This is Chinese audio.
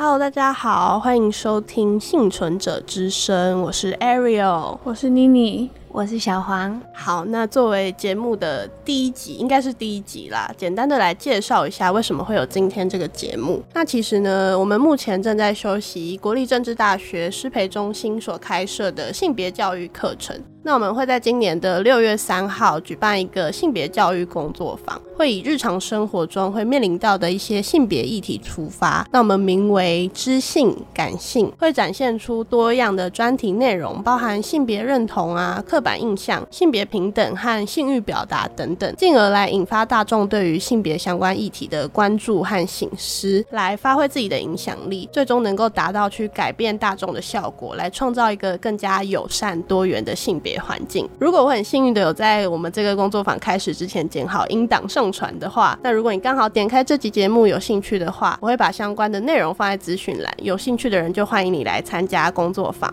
Hello，大家好，欢迎收听幸存者之声，我是 Ariel，我是妮妮。我是小黄。好，那作为节目的第一集，应该是第一集啦。简单的来介绍一下为什么会有今天这个节目。那其实呢，我们目前正在修习国立政治大学师培中心所开设的性别教育课程。那我们会在今年的六月三号举办一个性别教育工作坊，会以日常生活中会面临到的一些性别议题出发。那我们名为“知性感性”，会展现出多样的专题内容，包含性别认同啊、刻板印象、性别平等和性欲表达等等，进而来引发大众对于性别相关议题的关注和醒思，来发挥自己的影响力，最终能够达到去改变大众的效果，来创造一个更加友善多元的性别环境。如果我很幸运的有在我们这个工作坊开始之前剪好音档上传的话，那如果你刚好点开这集节目有兴趣的话，我会把相关的内容放在资讯栏，有兴趣的人就欢迎你来参加工作坊。